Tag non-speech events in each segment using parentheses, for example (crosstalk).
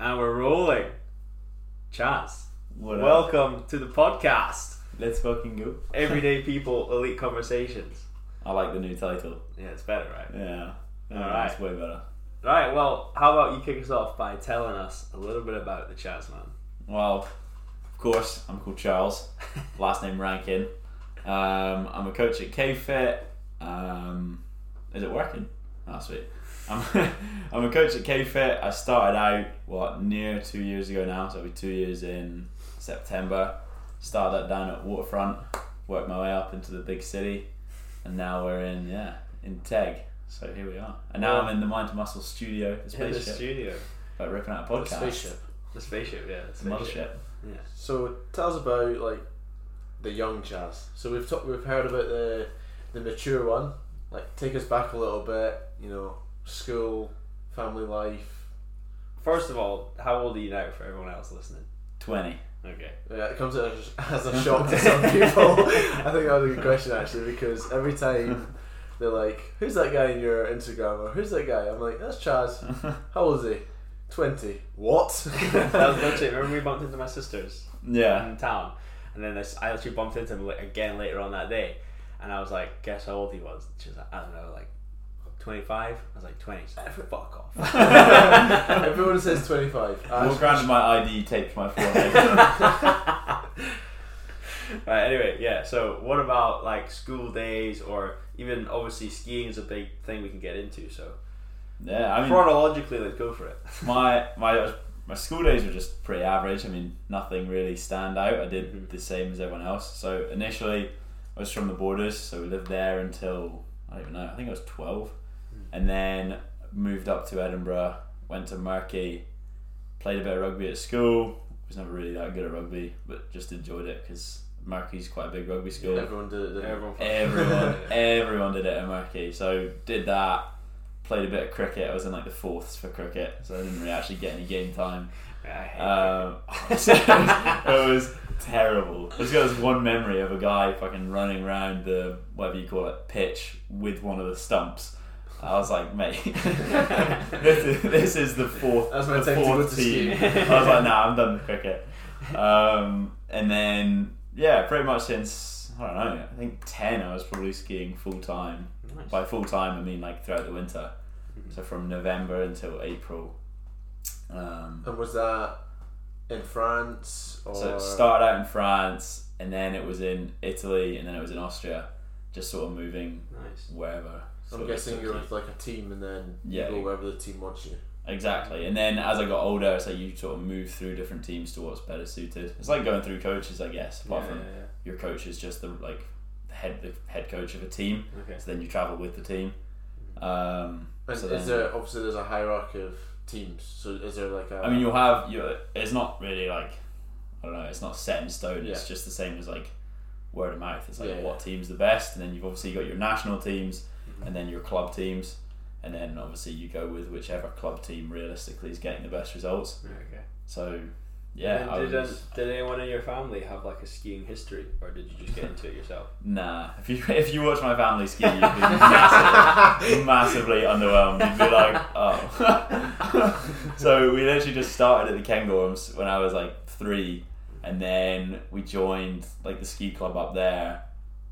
And we're rolling. Chaz, What up? welcome to the podcast. Let's fucking go. (laughs) Everyday People, Elite Conversations. I like the new title. Yeah, it's better, right? Yeah. All Yeah, right. It's way better. Right, well, how about you kick us off by telling us a little bit about the Chaz man? Well, of course, I'm called Charles. (laughs) Last name Rankin. Um, I'm a coach at KFit. Um, is it working? Oh, sweet. I'm, (laughs) I'm a coach at KFit. I started out, what, near two years ago now, so it'll be two years in September. Started that down at Waterfront, worked my way up into the big city, and now we're in, yeah, in Teg. So here we are. And now Well- I'm in the Mind to Muscle studio, the In the spaceship, studio. like ripping out a The podcast. spaceship. The spaceship, yeah. The It's a spaceship. mothership. Yeah. So tell us about like the young Chaz. So we've talked, we've heard about the the mature one. Like take us back a little bit. You know, school, family life. First of all, how old are you now for everyone else listening? 20. Okay. Yeah, it comes as a, (laughs) as a (laughs) shock to some people. I think that was a good question actually because every time they're like, "Who's that guy in your Instagram?" or "Who's that guy?" I'm like, "That's Chaz. (laughs) How old is he? 20. What? That was literally, remember we bumped into my sisters? Yeah. in town, and then I actually bumped into him again later on that day, and I was like, "Guess how old he was?" She was like, "I don't know, like 25." I was like, "20." She's (laughs) "Fuck off." (laughs) Everyone says 25. Uh, Walk around with my ID taped to my forehead. (laughs) right. Anyway, yeah. So, what about like school days, or even obviously skiing is a big thing we can get into. So, yeah, I mean, chronologically, let's go for it. my my my school days were just pretty average. I mean, nothing really stand out. I did Mhm. the same as everyone else. So initially, I was from the borders, so we lived there until I don't even know. I think I was twelve, and then moved up to Edinburgh. Went to Murky, played a bit of rugby at school. Was never really that good at rugby, but just enjoyed it because Murky's quite a big rugby school. Everyone did it. Everyone, Everyone, (laughs) everyone did it at Murky. So did that. Played a bit of cricket. I was in like the fourths for cricket, so I didn't really actually get any game time. I hate Um, (laughs) it was terrible. I just got this one memory of a guy fucking running around the whatever you call it pitch with one of the stumps. I was like, mate, (laughs) (laughs) this, is, this is the fourth, That's my the time fourth to team. ski. I was like, nah, I'm done with cricket. (laughs) Um, and then yeah, pretty much since I don't know, I think ten, I was probably skiing full time. Nice. By full time, I mean like throughout the winter. So from November until April. Um, And was that in France or? so it started out in France, and then it was in Italy, and then it was in Austria. Just sort of moving Nice. wherever. I'm guessing you're with like a team, and then Yeah. you go wherever the team wants you. Exactly, and then as I got older, so you sort of move through different teams to what's better suited. It's like going through coaches, I guess. Apart Yeah, from yeah, your coach is just the like the head the head coach of a team. Okay. so then you travel with the team. Um, And so is then- there obviously there's a hierarchy of teams? So is there like a? I mean, you'll have you. It's not really like I don't know. It's not set in stone. It's just the same as like word of mouth. It's like Yeah, what team's the best, and then you've obviously got your national teams, and then your club teams, and then obviously you go with whichever club team realistically is getting the best results. Okay. So yeah, did, was, um, did anyone in your family have like a skiing history, or did you just get into it yourself? (laughs) nah. If you (laughs) if you watch my family ski, you'd be (laughs) massively, massively underwhelmed. You'd be like, oh. so we literally just started at the Cairngorms when I was like three, and then we joined like the ski club up there,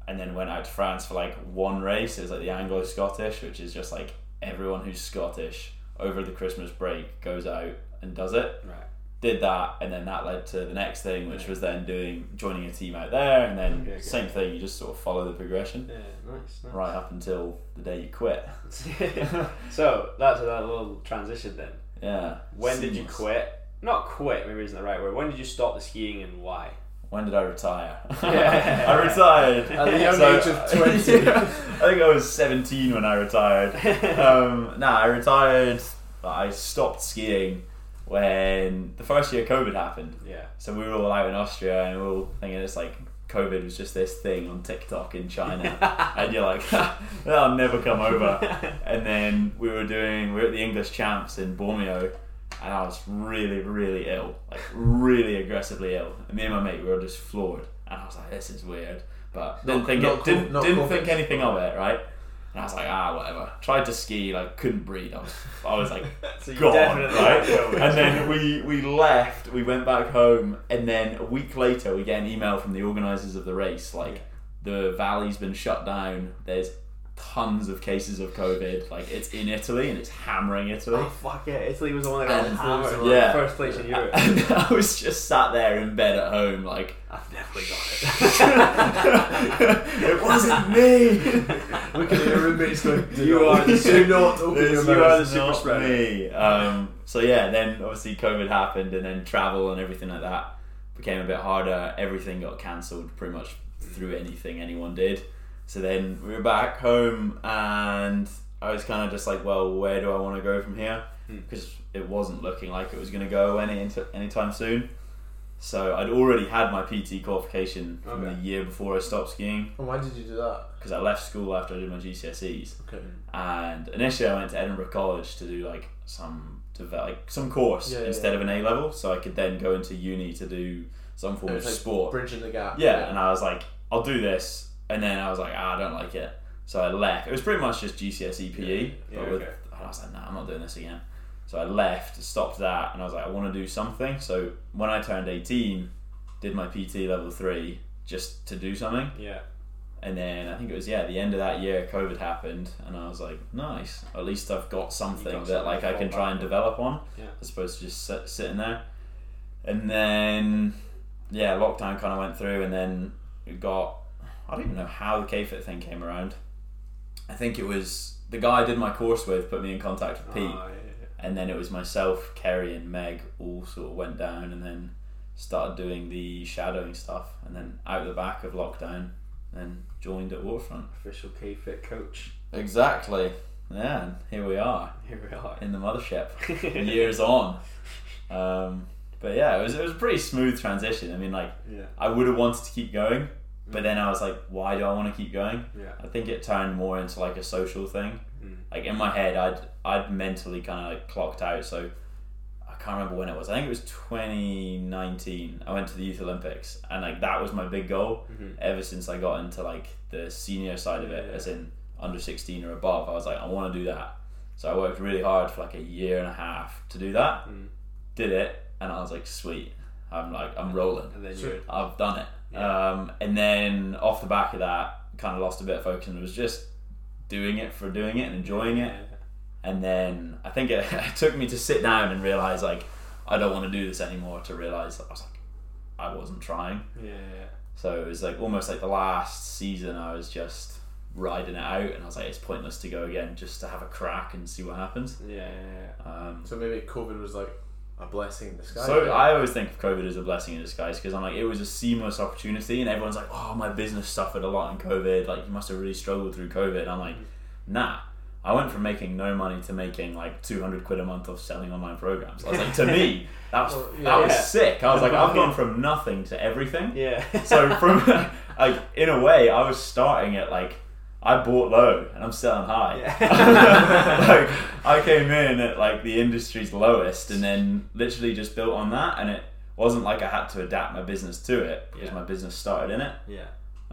and then went out to France for like one race. It was like the Anglo Scottish, which is just like everyone who's Scottish over the Christmas break goes out and does it. Right. Did that, and then that led to the next thing, which was then doing joining a team out there, and then Okay, okay. same thing. You just sort of follow the progression Yeah. Nice. nice. right up until the day you quit. (laughs) so that's a little transition then. Yeah. When did you quit? Not quit, maybe isn't the right word. When did you stop the skiing and why? When did I retire? Yeah. (laughs) I retired At the young age of (laughs) 20. I think I was 17 when I retired. (laughs) Um, nah, I retired. I stopped skiing when the first year COVID happened. Yeah. So we were all out in Austria and we were all thinking it's like COVID was just this thing on TikTok in China. and you're like, that'll never come over. And then we were doing, we were at the English Champs in Bormio and I was really, really ill, like really aggressively ill. And me and my mate we were just floored. And I was like, this is weird. But didn't Not- think, not it, co- didn't, didn't COVID. think anything of it, right? And I was like, ah, whatever. Tried to ski, like couldn't breathe. I was, I was like, (laughs) So gone, definitely right? and then we we left. We went back home, and then a week later, we get an email from the organisers of the race, like the valley's been shut down. There's tons of cases of COVID. Like it's in Italy, and it's hammering Italy. Oh fuck yeah! Italy was the one that got And- hammered. yeah. First place in Europe. (laughs) And I was just sat there in bed at home, like I've definitely got it. (laughs) it wasn't me. (laughs) Looking at your roommates going, do You are the do not open your was you are the mouth. super not spreader. me. Um, so yeah, then obviously COVID happened, and then travel and everything like that became a bit harder. Everything got cancelled pretty much through anything anyone did. So then we were back home, and I was kind of just like, well, where do I want to go from here? Hmm. Because it wasn't looking like it was going to go any anytime soon. So I'd already had my PT qualification from Okay. the year before I stopped skiing And why did you do that? because I left school after I did my GCSEs. Okay. And initially, I went to Edinburgh College to do like some develop, like some course Yeah, yeah, instead yeah. of an A level, so I could then go into uni to do some form It of was like sport. Bridging the gap. Yeah, and I was like, I'll do this, and then I was like, ah, I don't like it, so I left. It was pretty much just GCSE PE, Yeah, but yeah, with, okay. and I was like, nah, I'm not doing this again. So I left, stopped that, and I was like, I want to do something. So when I turned 18, did my PT level three just to do something. Yeah. And then I think it was yeah the end of that year COVID happened and I was like nice at least I've got something got that like I can try and develop on Yeah. as opposed to just sit, sitting there and then yeah lockdown kind of went through and then we got I don't even know how the K-Fit thing came around I think it was the guy I did my course with put me in contact with Pete Oh, yeah, and then it was myself, Kerry, and Meg all sort of went down and then started doing the shadowing stuff. And then out the back of lockdown, then joined at Waterfront. Official K Fit coach. Exactly. Yeah, and here we are Here we are. in the mothership, (laughs) years on. Um, but yeah, it was it was a pretty smooth transition. I mean, like Yeah. I would have wanted to keep going, but then I was like, why do I want to keep going? Yeah. I think it turned more into like a social thing. Mm. Like in my head, I'd I'd mentally kind of like clocked out. So I can't remember when it was. I think it was 2019. I went to the Youth Olympics, and like that was my big goal. Mhm. Ever since I got into like the senior side of it, Yeah. as in under 16 or above, I was like, I want to do that. So I worked really hard for like a year and a half to do that. Mm. Did it, and I was like, sweet. I'm like I'm rolling. And then Sure. you're. I've done it. Yeah. Um, and then off the back of that, kind of lost a bit of focus and was just doing it for doing it and enjoying it. And then I think it, (laughs) it took me to sit down and realize like I don't want to do this anymore. To realize I was like I wasn't trying. Yeah. yeah. So it was like almost like the last season I was just riding it out, and I was like it's pointless to go again just to have a crack and see what happens. Yeah. Yeah. yeah. Um, So maybe COVID was like a blessing in disguise. So yeah. I always think of COVID as a blessing in disguise because I'm like it was a seamless opportunity and everyone's like oh my business suffered a lot in COVID like you must have really struggled through COVID I'm like nah I went from making no money to making like 200 quid a month of selling online programs I was like to me (laughs) that was Well, that was yeah. sick I was like I've gone (laughs) from nothing to everything Yeah. so from (laughs) like in a way I was starting at like I bought low and I'm selling high. Yeah. (laughs) like I came in at like the industry's lowest and then literally just built on that and it wasn't like I had to adapt my business to it because Yeah. my business started in it. yeah.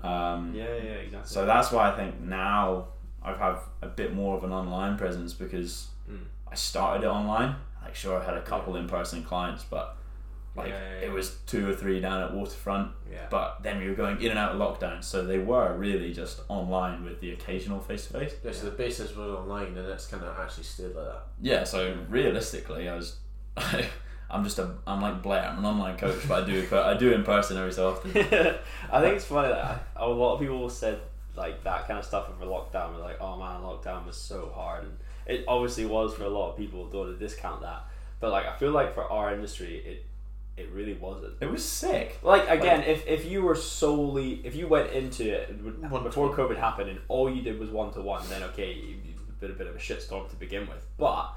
Um, Yeah. Yeah. Exactly. So that's why I think now I have a bit more of an online presence because Mm. I started it online. Like sure I had a couple in person clients but like Yeah, yeah, it was two or three down at Waterfront Yeah. but then we were going in and out of lockdown, so they were really just online with the occasional face to face. Yeah, so the basis was online, and it's kind of actually stayed like that. Yeah, so realistically, I was, (laughs) I'm just a, I'm like Blair. I'm an online coach, but I do, but I do in person every so often. (laughs) I think it's funny that I- a lot of people said like that kind of stuff over lockdown. Were like, "Oh man, lockdown was so hard," and it obviously was for a lot of people. Don't to discount that, but like I feel like for our industry, it it really wasn't. It was sick. Like again, if, if you were solely if you went into it before COVID happened and all you did was one to one, then okay, you, you a bit a bit of a shitstorm to begin with. But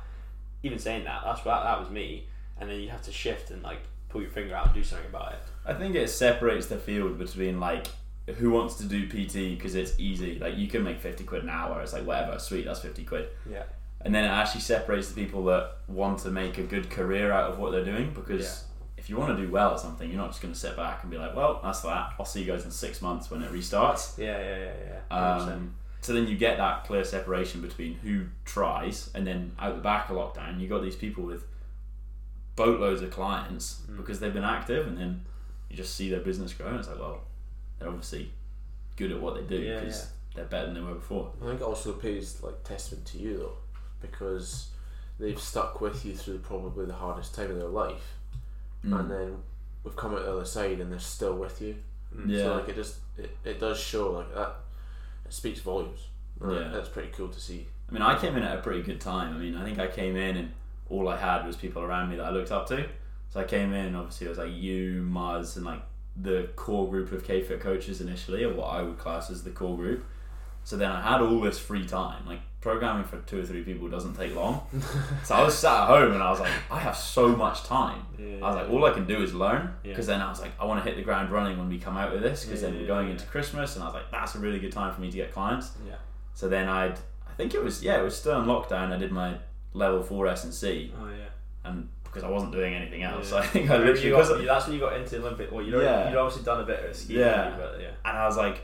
even saying that, that's that, that was me, and then you have to shift and like pull your finger out and do something about it. I think it separates the field between like who wants to do PT because it's easy. Like you can make fifty quid an hour. It's like whatever, sweet, that's fifty quid. Yeah. and then it actually separates the people that want to make a good career out of what they're doing because Yeah. If you want to do well at something you're not just going to sit back and be like well that's that. I'll see you guys in six months when it restarts. Yeah, yeah, yeah, yeah. um, so then you get that clear separation between who tries and then out the back of lockdown you got these people with boatloads of clients Mm. because they've been active and then you just see their business grow and it's like well they're obviously good at what they do Yeah, because they're better than they were before. I think it also pays like testament to you though, because they've stuck with you through probably the hardest time of their life, Mm. and then we've come out the other side and they're still with you. yeah So like it just it, it does show like that. It speaks volumes. And Yeah. that's pretty cool to see. I mean, I came in at a pretty good time. I mean, I think I came in and all I had was people around me that I looked up to. So I came in, obviously, it was like you, Muzz, and like the core group of K-Fit coaches initially, or what I would class as the core group. So then I had all this free time. Like, programming for two or three people doesn't take long. (laughs) so I was sat at home and I was like, I have so much time. Yeah, I was like, all I can do is learn. Yeah. Because then I was like, I want to hit the ground running when we come out of this. Because Yeah, then we're going yeah. into Christmas, and I was like, that's a really good time for me to get clients. yeah. So then I'd, I think it was, yeah, it was still in lockdown. I did my level four S and C, Oh yeah. and because I wasn't doing anything else, Yeah. (laughs) I think I literally, got, that's when you got into Olympic. Well, you'd, Yeah. you'd obviously done a bit of skiing, Yeah. but yeah. and I was like,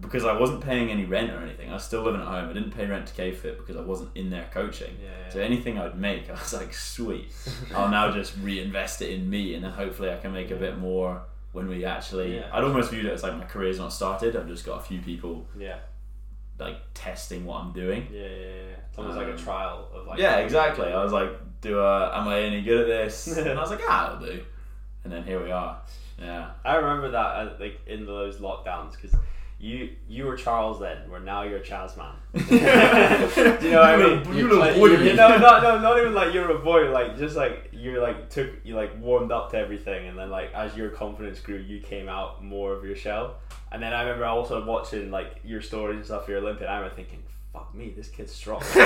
because I wasn't paying any rent or anything, I was still living at home. I didn't pay rent to KFit because I wasn't in there coaching. Yeah. So anything I'd make, (laughs) I was like, sweet. I'll now just reinvest it in me, and then hopefully I can make a bit more when we actually. Yeah. I'd almost viewed it as like my career's not started. I've just got a few people yeah. like testing what I'm doing. Yeah, yeah, yeah. It's almost like Um, a trial of like. yeah, exactly. I was like, do I, am I any good at this? (laughs) and I was like, ah, I'll do. And then here we are. Yeah. I remember that uh, like in those lockdowns because you you were Charles then, where now you're Chaz man. Do (laughs) (laughs) you know what I You mean? little- you little like, boy. You, you know, not no, not even like you're a boy. Like just like you're like took you like warmed up to everything, and then like as your confidence grew, you came out more of your shell. And then I remember also watching like your stories and stuff for your Olympic. I remember thinking. Fuck me, this kid's strong. (laughs) I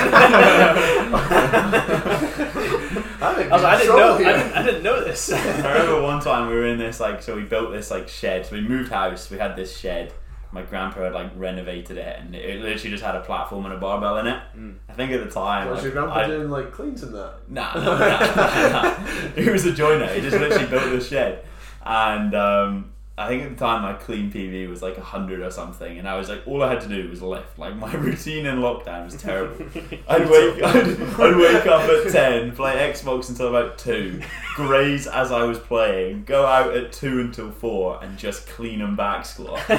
think was like, I didn't know. I didn't, I didn't know this. I remember one time we were in this like so we built this like shed. So we moved house. We had this shed. My grandpa had like renovated it, and it, it literally just had a platform and a barbell in it. Mm. I think at the time, Was like, your grandpa I- doing like cleans and that? Nah, nah, nah, nah. (laughs) he was a joiner. He just literally built this shed, and um, I think at the time my clean PB was like hundred or something, and I was like, all I had to do was lift. Like my (laughs) routine in lockdown was terrible. (laughs) I'd wake, I'd, I'd wake up at (laughs) ten, play Xbox until about two, graze as I was playing, go out at two until four, and just clean and back squat.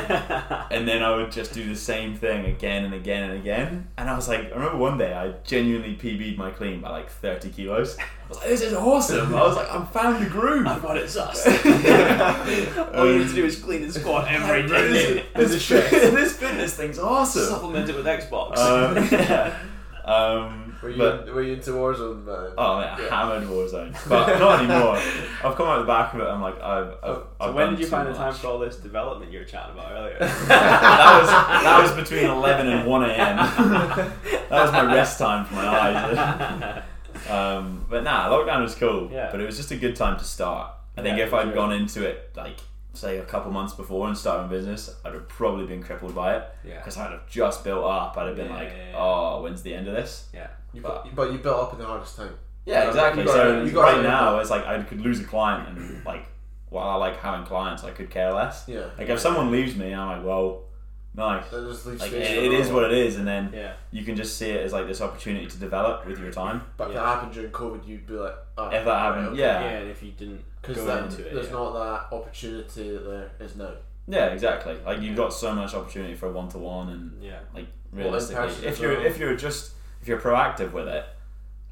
And then I would just do the same thing again and again and again. And I was like, I remember one day I genuinely PB'd my clean by like 30 kilos. I was like, this is awesome. I was like, I've found the groove. I've got it sus. (laughs) All you need to do is clean and squat every day. this, (laughs) this, this fitness thing's awesome. Supplement it with Xbox. Um, (laughs) yeah. Um, Were you but, in, were you into Warzone, man? oh man, Yeah. hammered Warzone. But not anymore. I've come out the back of it. I'm like, I've. I've, so I've when did you too find the time for all this development you were chatting about earlier? that was that was between eleven and one a.m. that was my rest time for my eyes. Um, but nah, lockdown was cool. Yeah. But it was just a good time to start. I think Yeah, if i had sure. gone into it like say a couple months before and started a business, I'd have probably been crippled by it yeah. because I'd have just built up. I'd have been Yeah, like, yeah, yeah. oh, when's the end of this? Yeah. You But- but, but you built up in the hardest time. Yeah, You exactly. got- so you got right now, it's like I could lose a client and like while I like having clients, I could care less. Yeah. Like if someone leaves me, I'm like, well, nice. That just leaves Like space it, it is what it is, and then Yeah. you can just see it as like this opportunity to develop with your time. But if Yeah. that happened during COVID, you'd be like, oh, If that happened, yeah. Yeah, and if you didn't Because go then into it, there's yeah. not that opportunity that there is now. Yeah, exactly. Like you've got so much opportunity for one to one, and Yeah. like realistically, person if you're well. if you're just if you're proactive with it,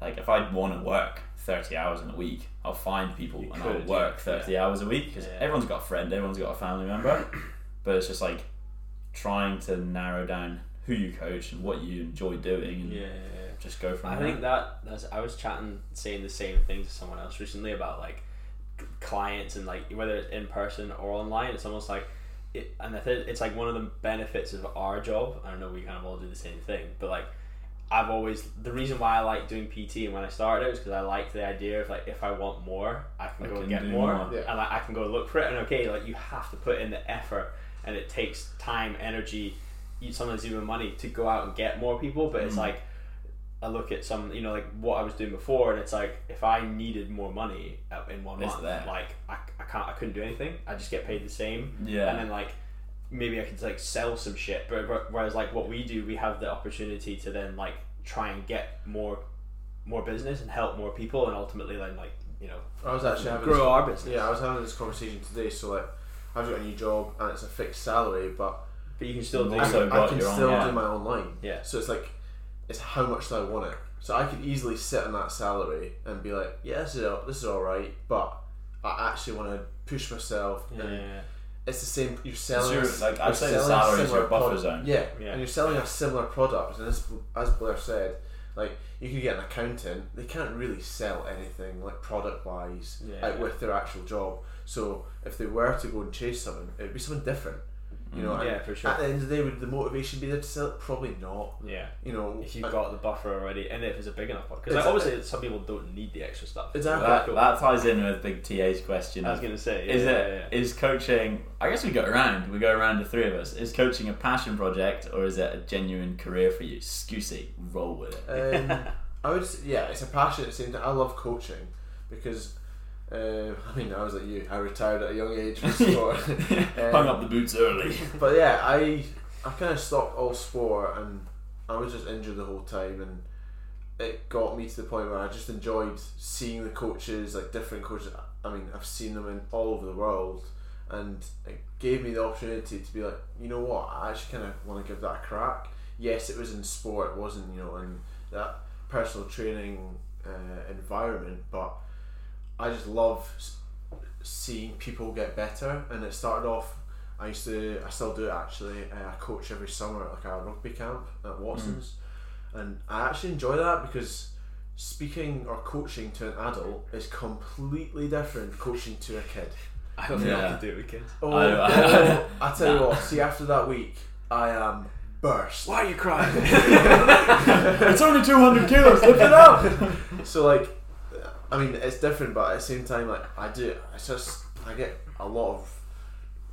like if I want to work thirty hours in a week, I'll find people You and could, I'll work yeah. thirty hours a week because Yeah. everyone's got a friend, everyone's got a family member, (coughs) but it's just like trying to narrow down who you coach and what you enjoy doing, and Yeah. yeah, yeah. just go from there. I there. think that that's, I was chatting, saying the same thing to someone else recently about like clients and like whether it's in person or online. It's almost like it, and I think it's like one of the benefits of our job. I don't know, we kind of all do the same thing, but like I've always the reason why I like doing PT and when I started it was because I liked the idea of like if I want more, I can I go can and get more, more. Yeah. and like I can go look for it. And okay, like you have to put in the effort, and it takes time, energy, sometimes even money to go out and get more people. But it's Mm. like I look at some, you know, like what I was doing before, and it's like if I needed more money uh, in one It's month, there. like I, I can't, I couldn't do anything. I just get paid the same, yeah. and then like maybe I could like sell some shit. But but whereas like what we do, we have the opportunity to then like try and get more more business and help more people, and ultimately then like you know I was actually having grow this, our business. yeah, I was having this conversation today. So like, I've got a new job and it's a fixed salary, but But you can still do I, it. I can own, still yeah. do my own line. Yeah. So it's like, it's how much do I want it. So I could easily sit on that salary and be like, yeah, this is all, this is all right, but I actually want to push myself. Yeah, And yeah, it's the same. You're selling. your- a- like, I'd say the salary is your buffer product. zone. Yeah. Yeah. and you're selling a similar product. And as as Blair said, like you could get an accountant, they can't really sell anything like product wise out with their actual job. So if they were to go and chase something, it'd be something different. You know, Mm. Yeah, for sure. At the end of the day, would the motivation be there to sell it? Probably not. yeah. You know, If you've got the buffer already, and if it's a big enough one, because like, obviously some people don't need the extra stuff. Exactly. That, that ties in with Big TA's question. I was gonna say, yeah, is yeah, it is yeah. coaching? I guess we go around. We go around the three of us. Is coaching a passion project or is it a genuine career for you? Scusi, roll with it. Um, (laughs) I would, s- yeah, it's a passion at the. I love coaching because, uh, I mean, I was like you. I retired at a young age from (laughs) sport. Um, Hung up the boots early. (laughs) But yeah, I I kind of stopped all sport and I was just injured the whole time and it got me to the point where I just enjoyed seeing the coaches, like different coaches. I mean, I've seen them in all over the world and it gave me the opportunity to be like, you know what, I actually kind of want to give that a crack. Yes, it was in sport, it wasn't, you know, in that personal training uh, environment, but I just love seeing people get better. And it started off. I used to, I still do it actually. Uh, I coach every summer at like a rugby camp at Watson's, and I actually enjoy that because speaking or coaching to an adult is completely different coaching to a kid. I don't think I can do it with kids. Oh, I- oh, (laughs) I tell you what. See, after that week, I am burst. Why are you crying? (laughs) (laughs) it's only 200 kilos, lift it up! So like, I mean, it's different, but at the same time, like I do, it's just I get a lot of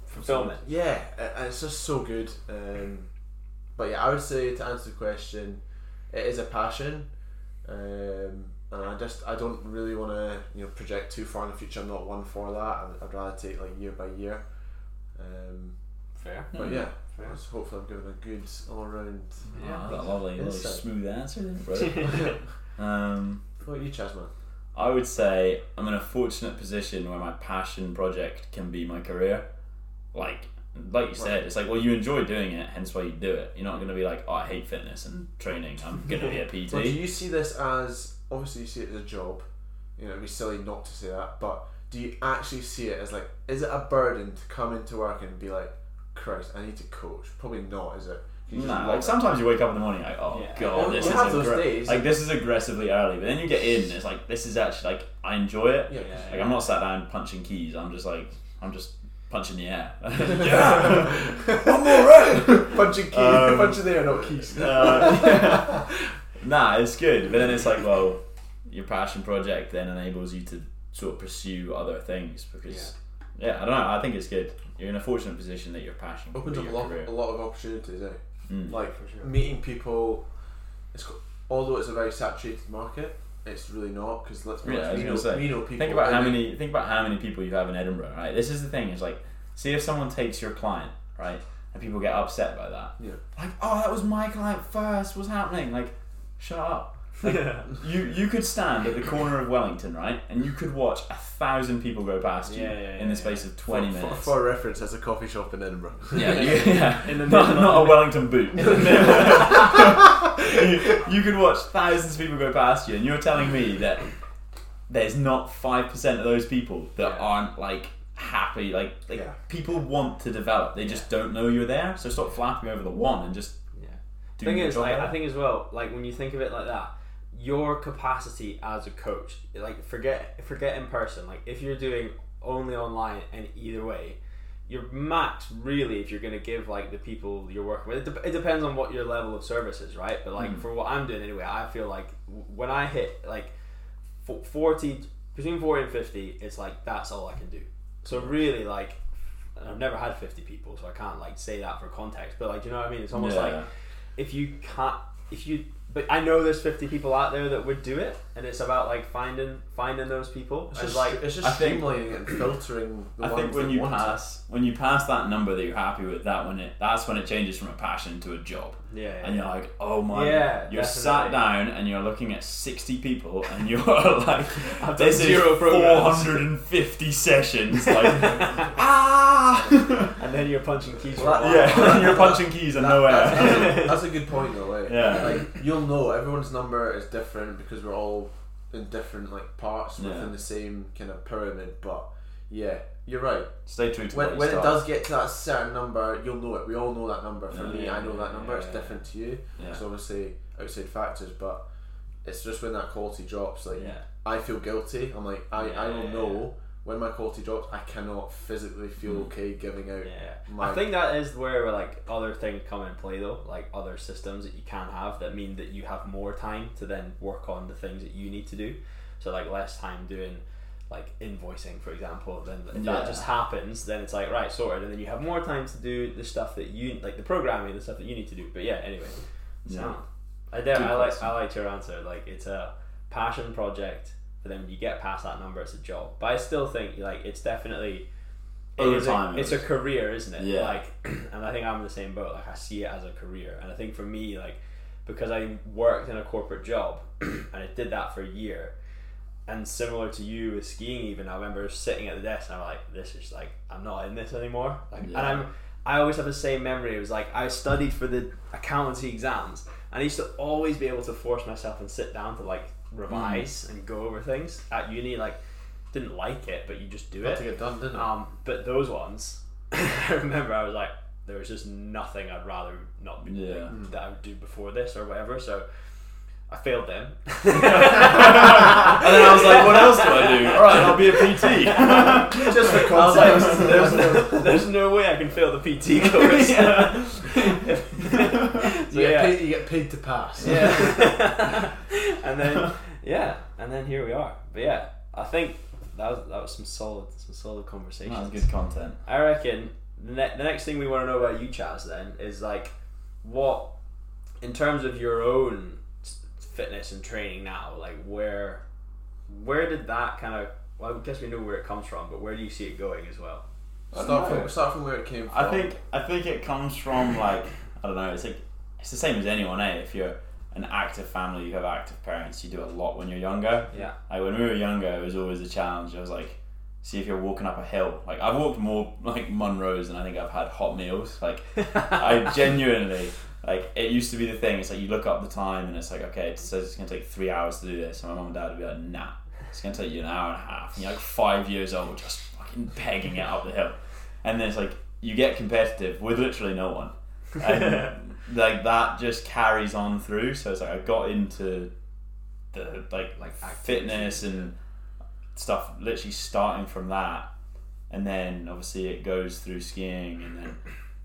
Fulfillment. Yeah, a- and it's just so good. Um, but yeah, I would say to answer the question, it is a passion, um, and I just I don't really want to you know project too far in the future. I'm not one for that. I'd, I'd rather take like year by year. Um, Fair. but Hmm. yeah, Fair. that's- hopefully I'm giving a good all round. Ah, that lovely, lovely smooth answer there, bro. (laughs) um, What about you, Chaz man? I would say I'm in a fortunate position where my passion project can be my career. Like, like you said, it's like well, you enjoy doing it, hence why you do it. You're not going to be like, oh, I hate fitness and training. I'm going to be a (laughs) PT. Well, do you see this as obviously you see it as a job? You know, it'd be silly not to say that, but do you actually see it as like is it a burden to come into work and be like, Christ, I need to coach? Probably not, is it? Nah, like sometimes you wake up in the morning like, oh Yeah. god, this is have those aggre- days. like this is aggressively early. But then you get in, it's like this is actually like I enjoy it. Yeah. Yeah. Like I'm not sat down punching keys. I'm just like I'm just punching the air. (laughs) yeah, (laughs) one more rep. punching keys, Um, punching there, not keys. Uh, (laughs) nah, it's good. But then it's like, well, your passion project then enables you to sort of pursue other things because, yeah, I don't know. I think it's good. You're in a fortunate position that your passion Opens up a lot, career. a lot of opportunities, eh? Mm. Like For sure. meeting people. It's although it's a very saturated market, it's really not because let's be Yeah, honest, was we, know, say. we know people. Think about how every- many. Think about how many people you have in Edinburgh, right? This is the thing. It's like, see if someone takes your client, right, and people get upset by that. Yeah. Like, oh, that was my client first. What's happening? Like, shut up. Like, (laughs) you you could stand at the corner of Wellington, right, and you could watch a thousand people go past you Yeah, yeah, in the yeah, space of twenty for, minutes. For, for reference, there's a coffee shop in Edinburgh. yeah, you, (laughs) yeah. In the (laughs) not, middle not a Wellington boot. you, you could watch thousands of people go past you, and you're telling me that there's not five percent of those people that Yeah. aren't like happy. Like, like Yeah. people want to develop, they just don't know you're there. So stop flapping over the one and just Yeah. do thing your is, job like, I think as well, like when you think of it like that, your capacity as a coach, like forget forget in person. Like if you're doing only online and either way, your max really, if you're going to give like the people you're working with, it, dep- it depends on what your level of service is, right? But like Mm. for what I'm doing anyway, I feel like w- when I hit like forty between forty and fifty, it's like that's all I can do. So really, like. I've never had 50 people, so I can't like say that for context. But like, do you know what I mean? It's almost Yeah. like if you can't if you but I know there's 50 people out there that would do it, and it's about like finding finding those people. It's and just, like it's just think- streamlining and filtering the I ones think when you want it. pass when you pass that number that you're happy with, that when it that's when it changes from a passion to a job. yeah, yeah. And you're like, oh my! Yeah, you're definitely. sat down and you're looking at sixty people, and you're (laughs) like, I've done this is zero four programs. hundred and fifty sessions. Like, (laughs) ah! and then you're punching keys. Well, that- while. yeah, (laughs) you're punching keys and That- nowhere. That's, that's, a, that's a good point though. Like, Yeah. like you'll know everyone's number is different because we're all in different like parts Yeah. within the same kind of pyramid. But yeah, you're right. Stay true to When, when it does get to that certain number, you'll know it. We all know that number. For Yeah, me, I know yeah, that number. It's yeah. different to you. Yeah. It's obviously outside factors, but it's just when that quality drops. Like Yeah. I feel guilty. I'm like I, I Yeah, will yeah, know when my quality drops. I cannot physically feel Mm. okay giving out. Yeah, My- I think that is where like other things come in play though, like other systems that you can have that mean that you have more time to then work on the things that you need to do. So like less time doing like invoicing, for example. Then if Yeah. that just happens, then it's like right sorted, and then you have more time to do the stuff that you like the programming, the stuff that you need to do. But yeah, anyway, Yeah. so I I like. I liked your answer. Like it's a passion project, but then you get past that number, it's a job. But I still think like it's definitely it is time, A, it it's a career, isn't it? Yeah. Like, (clears throat) and I think I'm in the same boat. Like I see it as a career, and I think for me, like because I worked in a corporate job (clears throat) and I did that for a year. And similar to you with skiing, even I remember sitting at the desk and I'm like, "This is like I'm not in this anymore." Like, Yeah. and I'm I always have the same memory. It was like I studied for the accountancy exams, and I used to always be able to force myself and sit down to like revise and go over things at uni. Like, didn't like it, but you just do Had it. to get done, didn't it? Um, but those ones, (laughs) I remember I was like, there was just nothing I'd rather not be Yeah. like, that I would do before this or whatever. So I failed them. (laughs) (laughs) and then I was like, what else do I do? All right, I'll be a PT. Just for I was like, there's no, there's no way I can fail the PT course. Yeah. you, get paid, you get paid to pass. Yeah. (laughs) and then yeah, and then here we are. But yeah, I think that was that was some solid some solid conversation. That was good content. I reckon the, ne- the next thing we want to know about you, Chaz, then is like what, in terms of your own fitness and training now, like where, where did that kind of? Well, I guess we know where it comes from, but where do you see it going as well? Start from start from where it came from. I think I think it comes from like I don't know. It's like it's the same as anyone. Eh? If you're an active family, you have active parents. You do a lot when you're younger. Yeah. Like when we were younger, it was always a challenge. I was like, see if you're walking up a hill. Like I've walked more like Munros than I think I've had hot meals. Like I (laughs) genuinely like it used to be the thing. It's like you look up the time and it's like okay, it says it's gonna take three hours to do this, and my mom and dad would be like, nah, it's gonna take you an hour and a half. And you're like five years old, just fucking pegging it up the hill, and then it's like you get competitive with literally no one, and (laughs) like that just carries on through. So it's like I got into the like Like fitness and stuff literally starting from that and then obviously it goes through skiing and then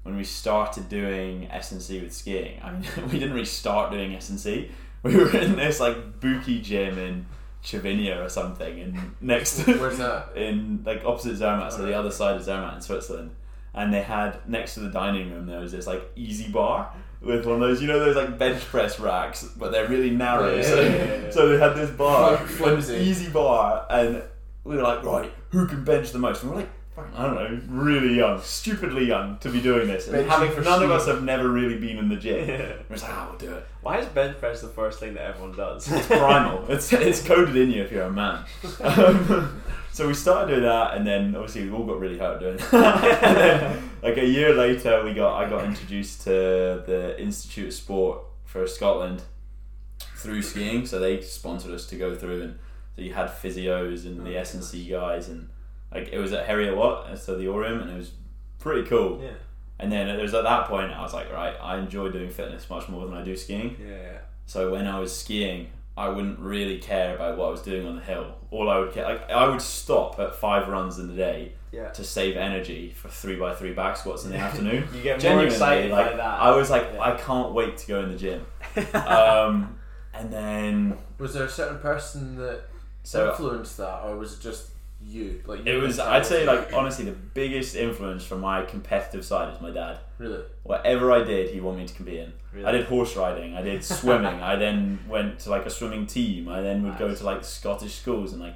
when we started doing S&C with skiing I mean (laughs) we didn't really start doing S&C (laughs) we were in this like bookie gym in Cervinia or something and next Where's that? (laughs) in like opposite Zermatt, so the oh, other side of Zermatt in Switzerland. And they had next to the dining room there was this like EZ bar with one of those you know those like bench press racks, but they're really narrow. Yeah, so, yeah, yeah, (laughs) so they had this bar, Flim- flimsy. EZ bar, and we were like, right, who can bench the most? And we're like. I don't know, really young, stupidly young to be doing this. And having, none of us have never really been in the gym. Yeah. We're just like, ah, we'll do it. Why is bench press the first thing that everyone does? It's primal. (laughs) it's it's coded in you if you're a man. Um, (laughs) so we started doing that, and then obviously we all got really hurt doing. it. (laughs) then, like a year later, we got I got introduced to the Institute of Sport for Scotland through skiing. So they sponsored us to go through, and so you had physios and the S and C guys, and like it was at Heriot-Watt, so the Oriam, and it was pretty cool. yeah. And then it was at that point I was like, right, I enjoy doing fitness much more than I do skiing. Yeah. So when I was skiing, I wouldn't really care about what I was doing on the hill. All I would care, like, I would stop at five runs in the day Yeah. to save energy for three by three back squats in the (laughs) afternoon. You get more excited like, by that. I was like, Yeah. I can't wait to go in the gym. (laughs) Um, and then Was there a certain person that so influenced that, or was it just you? Like It was, I'd say, like honestly, the biggest influence from my competitive side is my dad. really. Whatever I did, he wanted me to compete in. Really? I did horse riding. I did swimming. I then went to like a swimming team. I then would go to like Scottish schools and like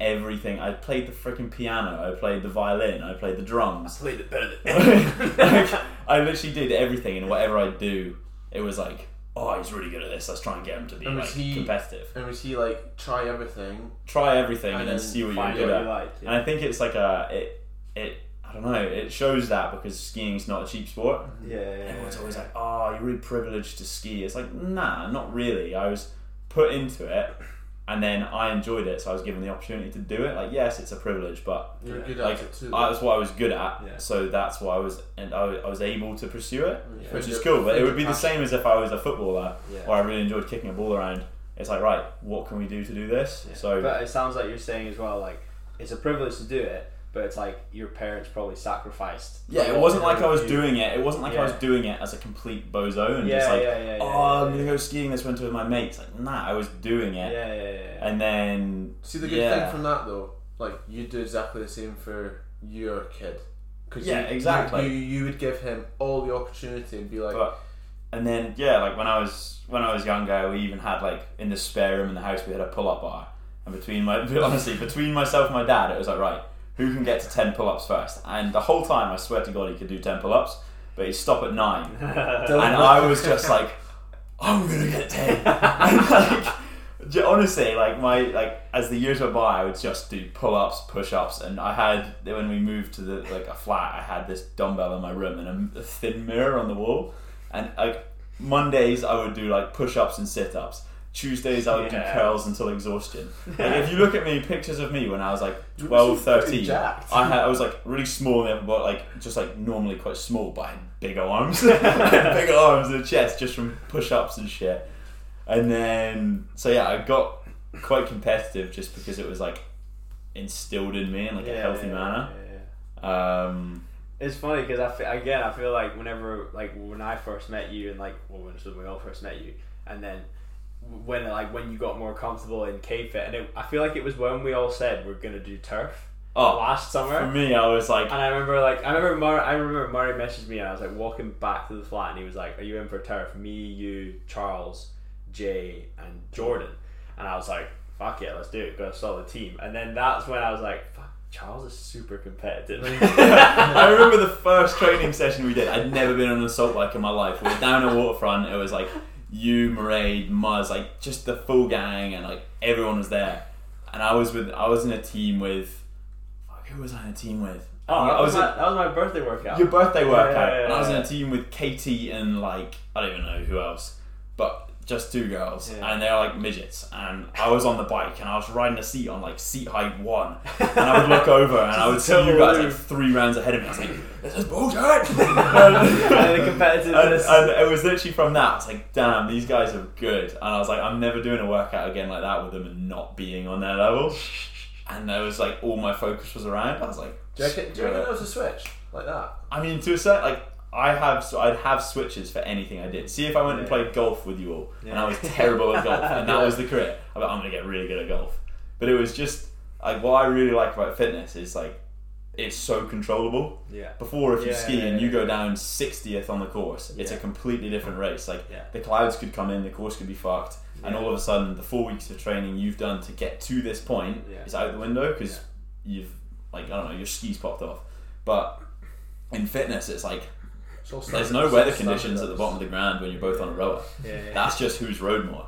everything. I played the freaking piano. I played the violin. I played the drums. played it better than like, (laughs) I literally did everything, and whatever I do, it was like, oh, he's really good at this. Let's try and get him to be And was like he- competitive. And was he like try everything? Try everything and, And then then see what you're Find good what at. you like. And I think it's like a it it I don't know. It shows that because skiing's not a cheap sport. Mm-hmm. Yeah, yeah. Everyone's yeah. always like, "Oh, you're really privileged to ski." It's like, nah, not really. I was put into it, and then I enjoyed it, so I was given the opportunity to do it. Like, yes, it's a privilege, but You're Yeah. good like at it too. that's what I was good at. Yeah. So that's what I was, and I, I was able to pursue it, Yeah. which is cool. But it would be the same as if I was a footballer, Yeah. or I really enjoyed kicking a ball around. It's like, right, what can we do to do this? Yeah. So but it sounds like you're saying as well, like it's a privilege to do it, but it's like your parents probably sacrificed. Yeah, it wasn't like I was you. doing it. It wasn't like I was doing it as a complete bozo and Yeah, just like, yeah, yeah, yeah, oh, yeah, I'm yeah. gonna go skiing this winter with my mates. Like, nah, I was doing it, yeah, yeah. yeah. and then See the good yeah. thing from that though, like you do exactly the same for your kid. Cause Yeah, you, exactly. You, you would give him all the opportunity and be like, But and then yeah, like when I was when I was younger, we even had like in the spare room in the house we had a pull up bar, and between my (laughs) honestly between myself and my dad, it was like right, who can get to ten pull ups first? And the whole time, I swear to God, he could do ten pull ups, but he'd stop at nine, (laughs) and I was just like, I'm gonna get ten. (laughs) and like, honestly, like my like as the years went by, I would just do pull ups, push ups, and I had when we moved to the like a flat, I had this dumbbell in my room and a, a thin mirror on the wall, and like Mondays I would do like push ups and sit ups. Tuesdays I would Yeah. do curls until exhaustion. (laughs) Like if you look at me, pictures of me when I was like You 12, must be pretty 13. I had I was like really small, in the- but like just like normally quite small, but I had big arms, bigger arms (laughs) (laughs) and a chest just from push ups and shit. And then so yeah, I got quite competitive just because it was like instilled in me in like a healthy yeah, manner. yeah, yeah. Um, It's funny because I fe- again I feel like whenever like when I first met you and like well when so we all first met you and then when like when you got more comfortable in K fit and it, I feel like it was when we all said we're gonna do turf oh, last summer for me, I was like, and I remember like I remember Murray, I remember Murray messaged me and I was like walking back to the flat and he was like are you in for turf me you Charles Jay and Jordan and I was like fuck yeah let's do it got a solid team and then that's when I was like fuck Charles is super competitive (laughs) I remember the first training session we did. I'd never been on an assault bike in my life. We were down a waterfront. It was like you, Mairead, Muzz, like just the full gang, and like everyone was there. And I was with, I was in a team with, fuck, who was I in a team with? Oh, I that was, in, my, that was my birthday workout. your birthday workout, Yeah, yeah, and I was in a team with Katie and like I don't even know who else, but just two girls, Yeah. and they're like midgets. And I was on the bike, and I was riding a seat on like seat height one, (laughs) and I would look over, and I would see you guys like three rounds ahead of me. I was like, "This is bullshit." (laughs) (laughs) and the and, competitiveness. and it was literally from that. I was like, "Damn, these guys are good." And I was like, "I'm never doing a workout again like that with them and not being on their level." And there was like all my focus was around. I was like, do you reckon, do you reckon that was a switch like that? I mean, to a certain like I have so I'd have switches for anything I did. See if I went and played golf with you all, and I was terrible at golf, and that (laughs) Yeah. was the career. I thought I'm gonna get really good at golf, but it was just like what I really like about fitness is like it's so controllable. yeah. Before, if you Yeah, ski yeah, and you yeah. go down 60th on the course, it's a completely different race. Like Yeah. the clouds could come in, the course could be fucked, and all of a sudden, the four weeks of training you've done to get to this point Yeah. is out the window because you've like I don't know your skis popped off. But in fitness, it's like there's no weather conditions at the bottom of the ground when you're both on a rower. Yeah, yeah. That's just who's rode more.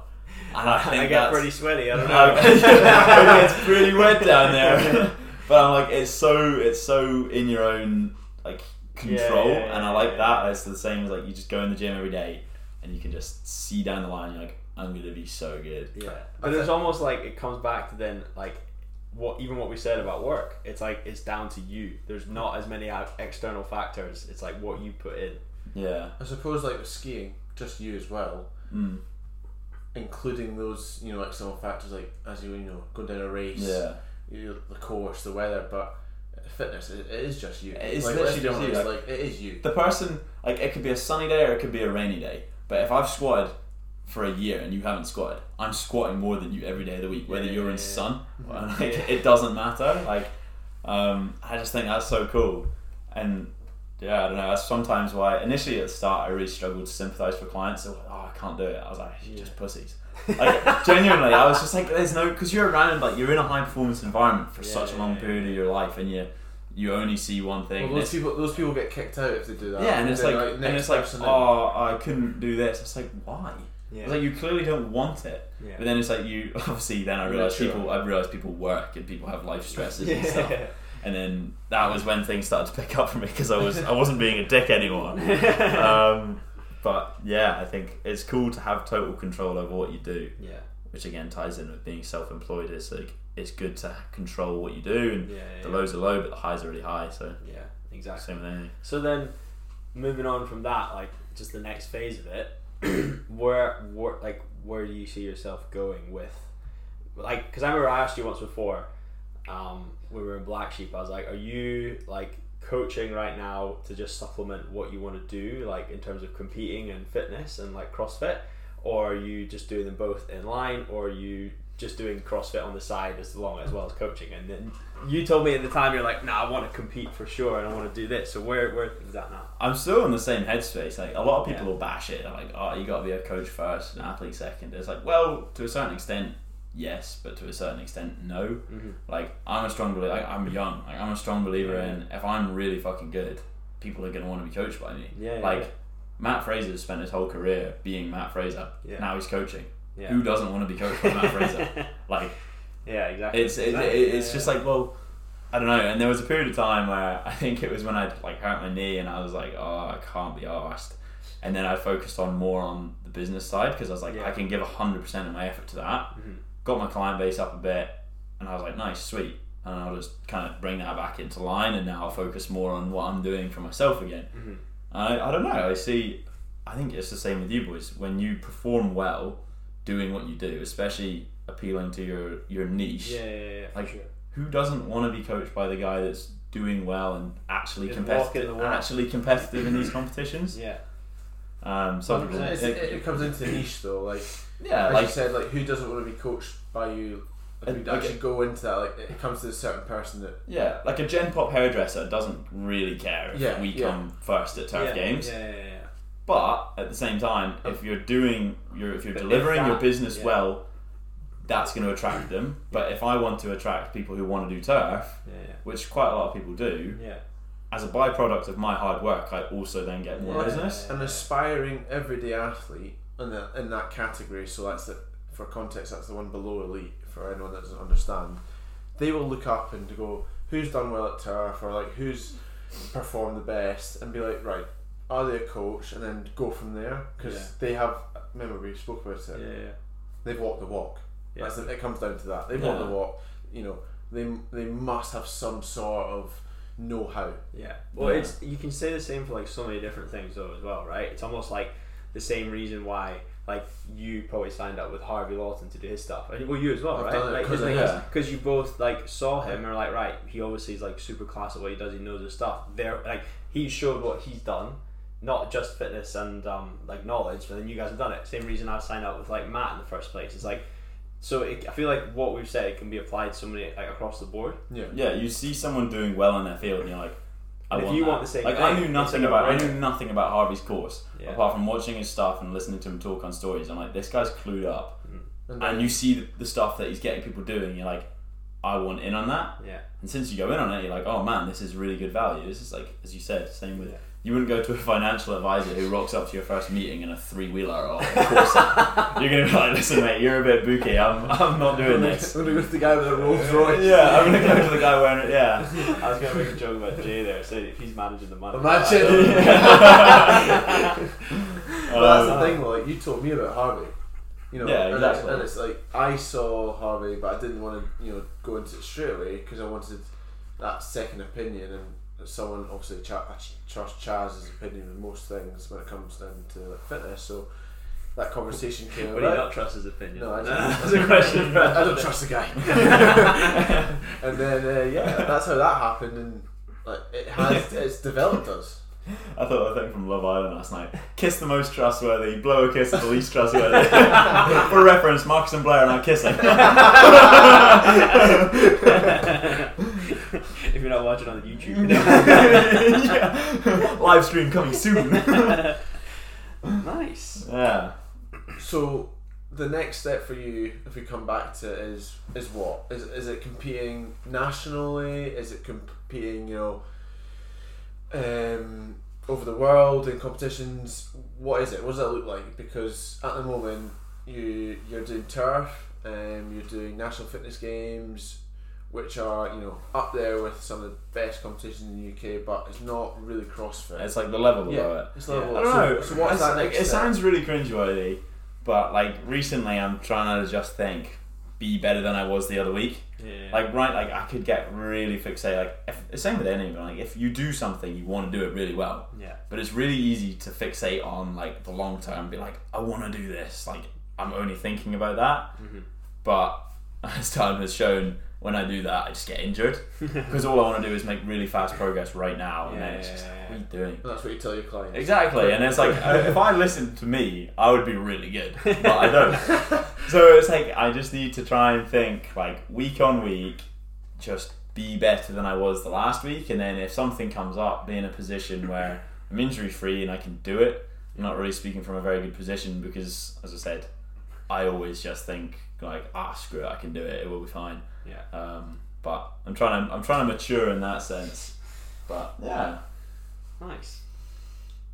And I (laughs) think I get pretty sweaty. I don't know. (laughs) Okay, it's pretty wet down there. (laughs) but I'm like, it's so it's so in your own like control, Yeah, yeah, yeah, and I like yeah, that. yeah. It's the same as like you just go in the gym every day, and you can just see down the line. You're like, I'm gonna be so good. Yeah, but it's almost like it comes back to then like what even what we said about work. It's like it's down to you. There's not as many external factors. It's like what you put in. Yeah. I suppose like with skiing, just you as well, Mm. including those you know external factors like as you you know go down a race, Yeah. you know, the course, the weather, but fitness it, it is just you. It is like, literally let's just you, like- like it is you. The person like it could be a sunny day or it could be a rainy day, but if I've squatted for a year and you haven't squatted, I'm squatting more than you every day of the week, whether Yeah, you're yeah, in sun. (laughs) or Yeah. Like it doesn't matter. Like um, I just think that's so cool, and yeah, I don't know. That's sometimes why initially at the start I really struggled to sympathize for clients. They were like, oh, I can't do it. I was like, you're just pussies. Like (laughs) genuinely, I was just like, there's no because you're around like you're in a high performance environment for such a long period of your life, and you you only see one thing. Well, those people, those people get kicked out if they do that. yeah, and it's Then, like, and it's like, oh, I couldn't do this. It's like, why? Yeah. It's like you clearly don't want it. yeah. But then it's like you (laughs) obviously then I realized people I realized people work and people have life stresses and stuff. (laughs) And then that was when things started to pick up for me because I was I wasn't being a dick anymore. (laughs) Um, but yeah, I think it's cool to have total control over what you do, yeah. which again ties in with being self-employed. It's like it's good to control what you do, and Yeah. yeah, the yeah. lows are low, but the highs are really high. So Yeah. Exactly. same anything. So then, moving on from that, like just the next phase of it, (clears throat) where, where, like, where do you see yourself going with, like, because I remember I asked you once before, um, when we were in Black Sheep, I was like, are you like coaching right now to just supplement what you want to do, like in terms of competing and fitness and like CrossFit, or are you just doing them both in line, or are you just doing CrossFit on the side as long as well as coaching? And then you told me at the time you're like, nah, I want to compete for sure, and I want to do this. So where where are things at now? I'm still in the same headspace. Like a lot of people Yeah. will bash it. They're like, "Oh, you got to be a coach first, an athlete second. It's like, well, to a certain extent, yes, but to a certain extent, no. Mm-hmm. Like I'm a strong believer. Like, I'm young. Like I'm a strong believer in if I'm really fucking good, people are gonna want to be coached by me. Yeah, yeah, Like yeah. Mat Fraser spent his whole career being Mat Fraser. Yeah. Now he's coaching. Yeah. Who doesn't want to be coached by Mat Fraser? (laughs) Like yeah, exactly. it's it, Exactly. it, it's Yeah, just yeah. like well I don't know and there was a period of time where (laughs) I think it was when I'd like hurt my knee and I was like oh I can't be asked. and then I focused on more on the business side because I was like Yeah. I can give 100% of my effort to that Mhm. got my client base up a bit and I was like nice sweet and I'll just kind of bring that back into line and now I'll focus more on what I'm doing for myself again Mhm. I, I don't know I see I think it's the same with you boys when you perform well doing what you do especially appealing to your your niche Yeah, yeah, yeah, for Like, sure. who doesn't want to be coached by the guy that's doing well and actually Just competitive, walking the walk. actually competitive in these competitions? Yeah, Um, some people, it, it comes into niche though. Like yeah, as like you said, like who doesn't want to be coached by you? If And, we like, actually go into that, like it comes to a certain person that yeah, like a Gen Pop hairdresser doesn't really care if Yeah, we yeah. come first at turf yeah, games. Yeah, yeah, yeah. But at the same time, if you're doing your if you're But if delivering your business yeah. well, that's going to attract them. But if I want to attract people who want to do turf, Yeah, which quite a lot of people do, yeah, yeah. as a byproduct of my hard work, I also then get more Yeah. business. an aspiring everyday athlete in that in that category. So that's the, for context. That's the one below elite. For anyone that doesn't understand, they will look up and go, "Who's done well at turf?" or like, "Who's performed the best?" and be like, "Right, are they a coach?" and then go from there because Yeah. they have. Remember we spoke about it. yeah, yeah. They've walked the walk. Yeah. That's the, it comes down to that. They want walked Yeah. the walk. You know, they they must have some sort of know how. Yeah. Well, Yeah. it's you can say the same for like so many different things though as well, right? It's almost like the same reason why like you probably signed up with Harvey Lawton to do his stuff. And, well, you as well, I've right? done it Like, 'cause of because him. because you both like saw him and are like, right, he obviously is like super class at what he does. He knows his stuff. There, like he showed what he's done. Not just fitness and um, like knowledge, but then you guys have done it. Same reason I signed up with like Matt in the first place. It's like, so it, I feel like what we've said can be applied so many like across the board. Yeah. Yeah, you see someone doing well in their field, and you're like, I And if you that. want the same Like I knew nothing about I knew nothing about Harvey's course Yeah. apart from watching his stuff and listening to him talk on stories. I'm like, this guy's clued up, mm. And, and you see the, the stuff that he's getting people doing. You're like, I want in on that. Yeah. And since you go in on it, you're like, oh man, this is really good value. This is like, as you said, same with. Yeah. You wouldn't go to a financial advisor who rocks up to your first meeting in a three wheeler or a Corsa. (laughs) You're gonna be like, listen, mate, you're a bit booky. I'm, I'm not doing this. I'm gonna go with the guy with the Rolls Royce. Yeah, I'm gonna go to the guy wearing it. Yeah. (laughs) I was gonna make a joke about Jay there, say if he's managing the money. Imagine. (laughs) Um, that's the thing, though, like you told me about Harvey. You know, Yeah, and, exactly. it's, and it's like I saw Harvey, but I didn't want to, you know, go into it straight away because I wanted that second opinion and someone obviously Ch- I ch- trust Chaz's opinion with most things when it comes down to like fitness. So that conversation came But you about. not trust his opinion? No, I (laughs) don't. That's a question. I don't trust the guy. (laughs) and then uh, yeah, that's how that happened, and like it has, it's developed us. (laughs) I thought of a thing from Love Island last night. Kiss the most trustworthy, blow a kiss at the least trustworthy. (laughs) For reference, Marcus and Blair are now kissing. if you're not watching on YouTube, (laughs) yeah. Live stream coming soon. nice. yeah. So the next step for you, if we come back to it, is is what? Is is it competing nationally? Is it competing, you know, um, over the world in competitions? What is it? What does that look like? Because at the moment, you you're doing turf, um, you're doing national fitness games, which are you know up there with some of the best competitions in the UK, but it's not really CrossFit. It's like the level below yeah, it. it's Yeah. level. I don't so, know. So what's It's- that next It step? sounds really cringeworthy, but like recently, I'm trying to just think, be better than I was the other week. Yeah. Like right, like I could get really fixated. Like if, the same with anything. Like if you do something, you want to do it really well. yeah. But it's really easy to fixate on like the long term. Be like, I want to do this. Like I'm only thinking about that. Mhm. But (laughs) as time has shown, when I do that, I just get injured (laughs) because all I want to do is make really fast progress right now, and then it's just like, what are you doing? That's what you tell your clients. Exactly, and it's like if I (laughs) listened to me, I would be really good, (laughs) but I don't. So it's like I just need to try and think like week on week, just be better than I was the last week, and then if something comes up, be in a position where I'm injury free and I can do it. I'm not really speaking from a very good position because, as I said, I always just think like ah screw it, I can do it, it will be fine. Yeah. Um, but I'm trying to I'm trying to mature in that sense. But yeah. Nice.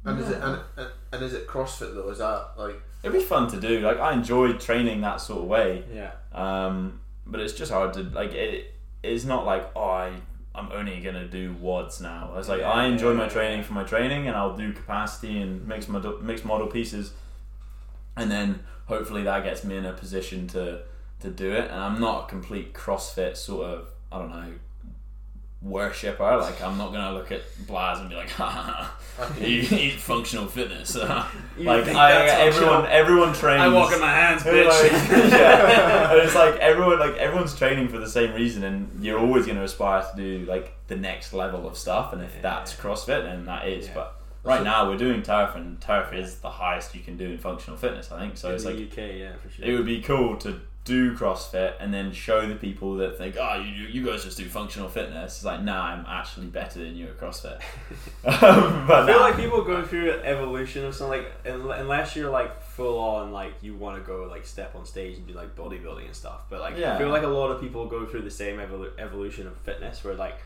And is it and, and, and is it CrossFit though? Is that like It'd be fun to do. Like I enjoy training that sort of way. Yeah. Um, but it's just hard to like it. It's not like oh I I'm only gonna do WODs now. It's like Yeah, I enjoy yeah, my training yeah. for my training, and I'll do capacity and mixed modal mixed modal pieces, and then hopefully that gets me in a position to to do it. And I'm not a complete CrossFit sort of I don't know worshipper. Like I'm not gonna look at Blaz and be like, (laughs) ha ha, ha. you eat functional fitness. (laughs) Like I, everyone everyone trains. I walk in my hands, Like, bitch. (laughs) yeah. And it's like everyone like everyone's training for the same reason and you're always gonna aspire to do like the next level of stuff and if Yeah. that's CrossFit then that is. Yeah. But right now we're doing turf and turf is the highest you can do in functional fitness, I think. So in it's like UK, yeah, for sure. it would be cool to do CrossFit and then show the people that think, oh, you, you guys just do functional fitness. It's like, nah, I'm actually better than you at CrossFit. um, (laughs) (laughs) but I feel nah. like people go through an evolution of something like unless you're like full on like you want to go like step on stage and do like bodybuilding and stuff. But like Yeah. I feel like a lot of people go through the same evolu- evolution of fitness where like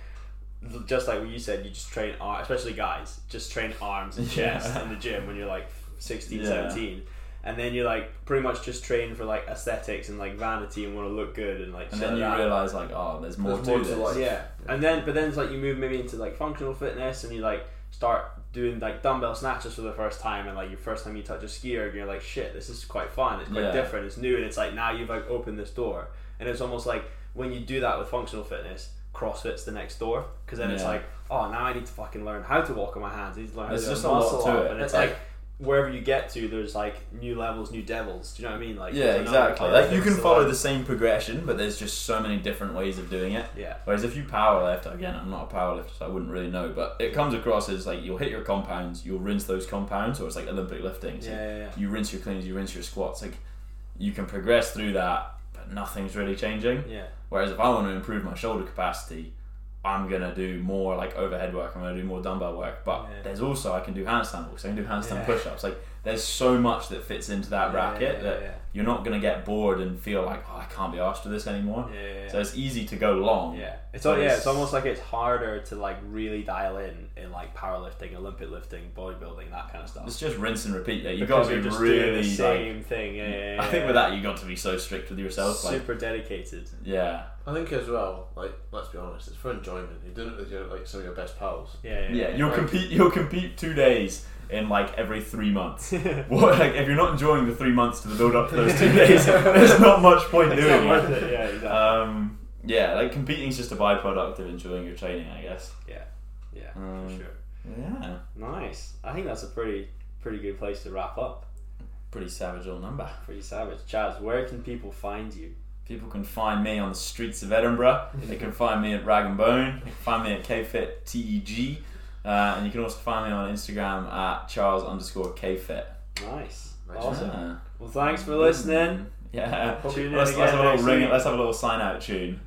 just like what you said, you just train arms, especially guys, just train arms and (laughs) chest Yeah. in the gym when you're like 16, Yeah. 17. And then you're like pretty much just train for like aesthetics and like vanity and want to look good and like and then you realize like, oh, there's more There's to more to life. Yeah. And then, but then it's like you move maybe into like functional fitness and you like start doing like dumbbell snatches for the first time and like your first time you touch a SkiErg and you're like, shit, this is quite fun. It's quite Yeah. different. It's new and it's like now you've like opened this door. And it's almost like when you do that with functional fitness, CrossFit's the next door because then it's Yeah. like, oh, now I need to fucking learn how to walk on my hands. I need to learn how There's just a lot muscle to up. it. And it's like wherever you get to, there's like new levels, new devils. Do you know what I mean? Like Yeah, there's another exactly. of Like you can follow the same progression, but there's just so many different ways of doing it. Yeah. Whereas if you powerlift, again, I'm not a powerlifter, so I wouldn't really know, but it comes across as like you'll hit your compounds, you'll rinse those compounds, or it's like Olympic lifting. It's Yeah, like yeah, yeah. You rinse your cleans, you rinse your squats. Like you can progress through that, nothing's really changing. Yeah. Whereas if I want to improve my shoulder capacity, I'm gonna do more like overhead work. I'm gonna do more dumbbell work. But Yeah. there's also I can do handstand walks. I can do handstand Yeah. push-ups. Like there's so much that fits into that Yeah, racket yeah, that yeah. you're not gonna get bored and feel like oh I can't be asked for this anymore. Yeah, yeah, yeah. So it's easy to go long. Yeah, it's But al- yeah, it's- it's almost like it's harder to like really dial in in like powerlifting, Olympic lifting, bodybuilding, that kind of stuff. It's just rinse and repeat. Yeah, you because got to you're be just doing really the like. same thing. Yeah, yeah, I think with that you got to be so strict with yourself. Like, super dedicated. yeah, I think as well, like let's be honest, it's for enjoyment. You're doing it with your like some of your best pals. Yeah, yeah. yeah. yeah. You'll Like- compete. You'll compete two days in like every three months. (laughs) what, like if you're not enjoying the three months to the build up to those two (laughs) days, there's not much point It's doing it. it. Yeah, exactly. Um, yeah, like competing is just a byproduct of enjoying your training, I guess. yeah, yeah, um, for sure. Yeah, Nice. I think that's a pretty pretty good place to wrap up. pretty savage old number. Pretty savage. Chaz, where can people find you? People can find me on the streets of Edinburgh. (laughs) they can find me at Rag and Bone. They can find me at KFit TEG. Uh, and you can also find me on Instagram at Charles underscore KFit. Nice. Nice. Awesome. Yeah. Well, thanks for listening. Yeah. Tune in Let's, let's have a little ring. Let's have a little sign out tune.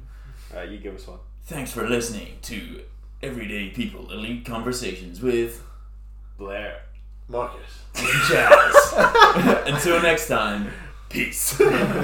Alright, you give us one. Thanks for listening to Everyday People Elite Conversations with Blair. Marcus. and Charles. (laughs) Until next time, peace. (laughs)